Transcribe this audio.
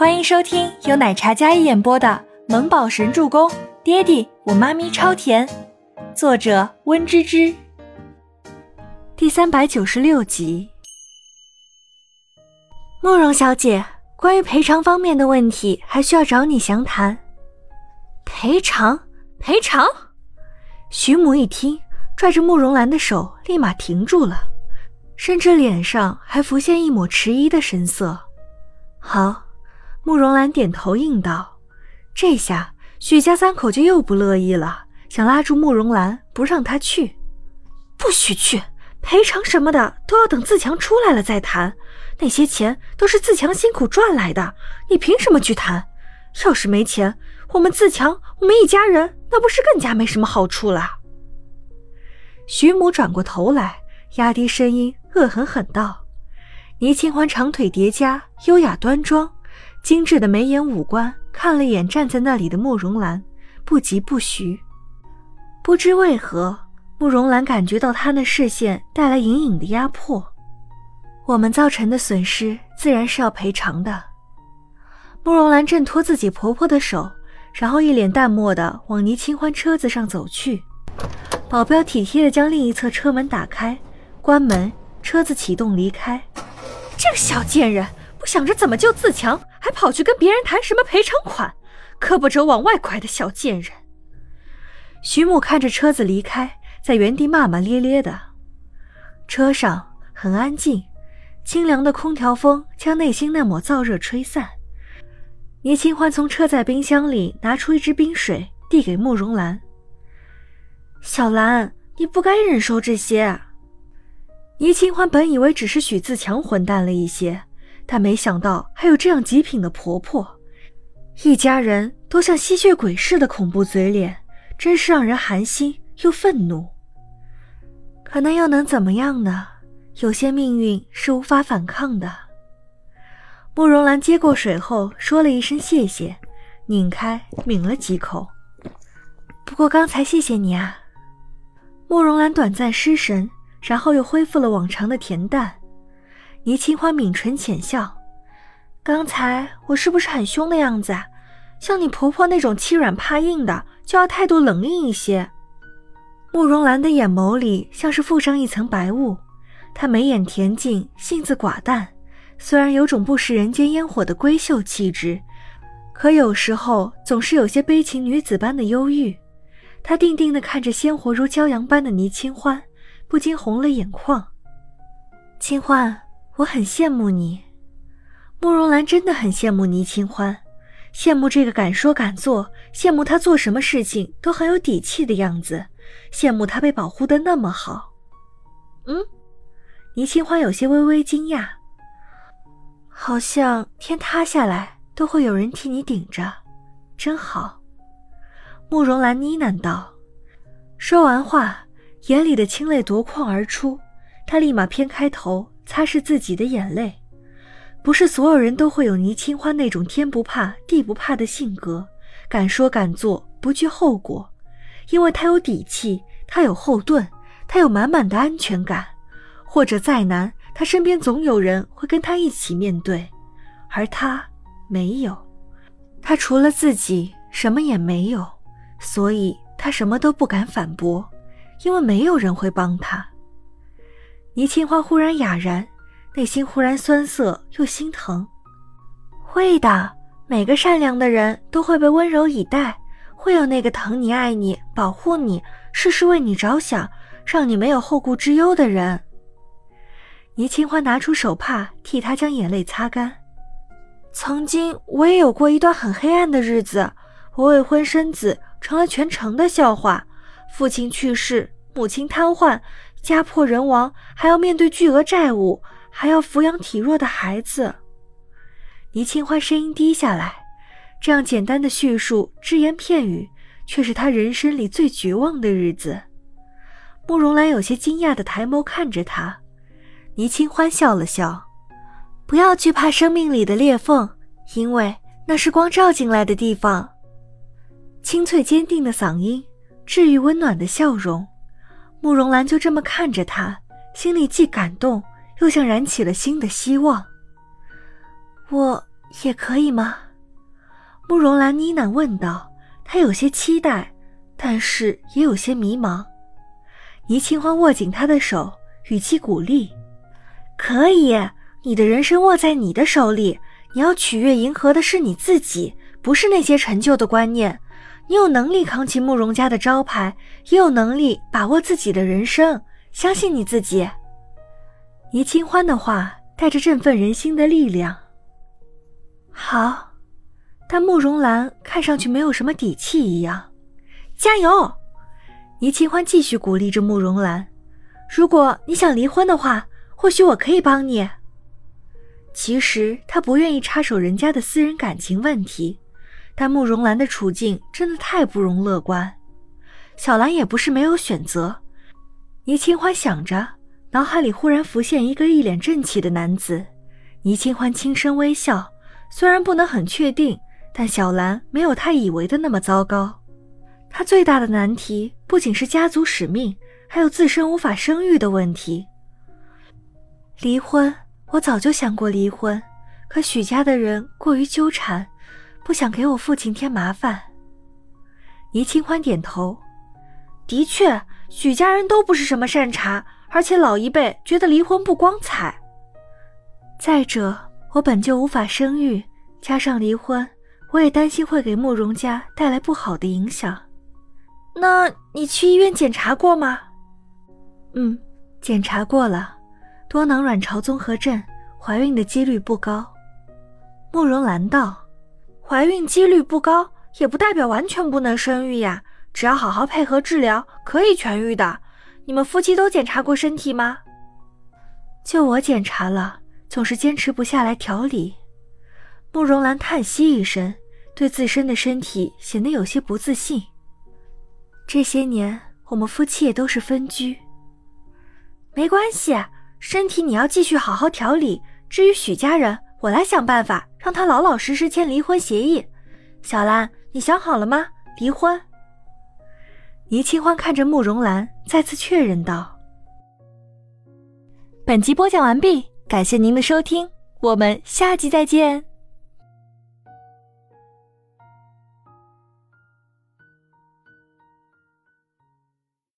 欢迎收听由奶茶嘉一演播的《萌宝神助攻》，爹地我妈咪超甜，作者温芝芝。第三百九十六集。慕容小姐，关于赔偿方面的问题，还需要找你详谈。赔偿？赔偿？徐母一听，拽着慕容兰的手，立马停住了，甚至脸上还浮现一抹迟疑的神色。好。慕容兰点头应道：“这下许家三口就又不乐意了，想拉住慕容兰不让她去，不许去！赔偿什么的都要等自强出来了再谈。那些钱都是自强辛苦赚来的，你凭什么去谈？要是没钱，我们自强，我们一家人那不是更加没什么好处了？”徐母转过头来，压低声音，恶狠狠道：“倪清欢长腿叠加，优雅端庄。”精致的眉眼五官，看了眼站在那里的慕容兰，不疾不徐。不知为何，慕容兰感觉到他那视线带来隐隐的压迫。我们造成的损失，自然是要赔偿的。慕容兰挣脱自己婆婆的手，然后一脸淡漠的往倪清欢车子上走去。保镖体贴的将另一侧车门打开，关门，车子启动离开。这个小贱人！不想着怎么救自强，还跑去跟别人谈什么赔偿款，胳膊肘往外拐的小贱人。徐母看着车子离开，在原地骂骂咧咧的。车上很安静，清凉的空调风将内心那抹燥热吹散。倪清欢从车载冰箱里拿出一支冰水，递给慕容兰。小兰，你不该忍受这些。倪清欢本以为只是许自强混蛋了一些。但没想到还有这样极品的婆婆，一家人都像吸血鬼似的恐怖嘴脸，真是让人寒心又愤怒。可那又能怎么样呢？有些命运是无法反抗的。慕容兰接过水后说了一声谢谢，拧开抿了几口。不过刚才谢谢你啊。慕容兰短暂失神，然后又恢复了往常的恬淡。倪清欢抿唇浅笑：“刚才我是不是很凶的样子？像你婆婆那种欺软怕硬的，就要态度冷硬一些。”慕容兰的眼眸里像是附上一层白雾，她眉眼恬静，性子寡淡，虽然有种不食人间烟火的闺秀气质，可有时候总是有些悲情女子般的忧郁。她定定地看着鲜活如骄阳般的倪清欢，不禁红了眼眶。清欢。我很羡慕你，慕容兰真的很羡慕倪清欢，羡慕这个敢说敢做，羡慕他做什么事情都很有底气的样子，羡慕他被保护的那么好。嗯，倪清欢有些微微惊讶，好像天塌下来都会有人替你顶着，真好。慕容兰呢喃道，说完话，眼里的清泪夺眶而出，她立马偏开头。擦拭自己的眼泪，不是所有人都会有倪清欢那种天不怕地不怕的性格，敢说敢做，不惧后果，因为他有底气，他有后盾，他有满满的安全感，或者再难，他身边总有人会跟他一起面对，而他没有，他除了自己什么也没有，所以他什么都不敢反驳，因为没有人会帮他。倪清欢忽然哑然，内心忽然酸涩又心疼。会的，每个善良的人都会被温柔以待，会有那个疼你、爱你、保护你、事事为你着想、让你没有后顾之忧的人。倪清欢拿出手帕替他将眼泪擦干。曾经我也有过一段很黑暗的日子，我未婚生子，成了全城的笑话。父亲去世，母亲瘫痪。家破人亡，还要面对巨额债务，还要抚养体弱的孩子。倪清欢声音低下来，这样简单的叙述，只言片语，却是他人生里最绝望的日子。慕容兰有些惊讶的抬眸看着他，倪清欢笑了笑：“不要惧怕生命里的裂缝，因为那是光照进来的地方。”清脆坚定的嗓音，治愈温暖的笑容。慕容兰就这么看着他，心里既感动，又像燃起了新的希望。我也可以吗？慕容兰呢喃问道。她有些期待，但是也有些迷茫。倪清欢握紧她的手，语气鼓励：“可以，你的人生握在你的手里。你要取悦、迎合的是你自己，不是那些陈旧的观念。你有能力扛起慕容家的招牌，也有能力把握自己的人生。相信你自己。”倪清欢的话带着振奋人心的力量。好。但慕容兰看上去没有什么底气一样，加油！倪清欢继续鼓励着慕容兰。如果你想离婚的话，或许我可以帮你。其实他不愿意插手人家的私人感情问题，但慕容兰的处境真的太不容乐观。小兰也不是没有选择。倪清欢想着，脑海里忽然浮现一个一脸正气的男子。倪清欢轻声微笑，虽然不能很确定。但小兰没有他以为的那么糟糕。她最大的难题不仅是家族使命，还有自身无法生育的问题。离婚，我早就想过离婚，可许家的人过于纠缠，不想给我父亲添麻烦。倪清欢点头，的确，许家人都不是什么善茬，而且老一辈觉得离婚不光彩。再者，我本就无法生育，加上离婚。我也担心会给慕容家带来不好的影响。那你去医院检查过吗？嗯，检查过了，多囊卵巢综合症，怀孕的几率不高。慕容兰道：“怀孕几率不高，也不代表完全不能生育呀。只要好好配合治疗，可以痊愈的。你们夫妻都检查过身体吗？”就我检查了，总是坚持不下来调理。慕容兰叹息一声。对自身的身体显得有些不自信。这些年，我们夫妻也都是分居。没关系，身体你要继续好好调理。至于许家人，我来想办法让他老老实实签离婚协议。小兰，你想好了吗？离婚？倪清欢看着慕容兰，再次确认道：“本集播讲完毕，感谢您的收听，我们下集再见。”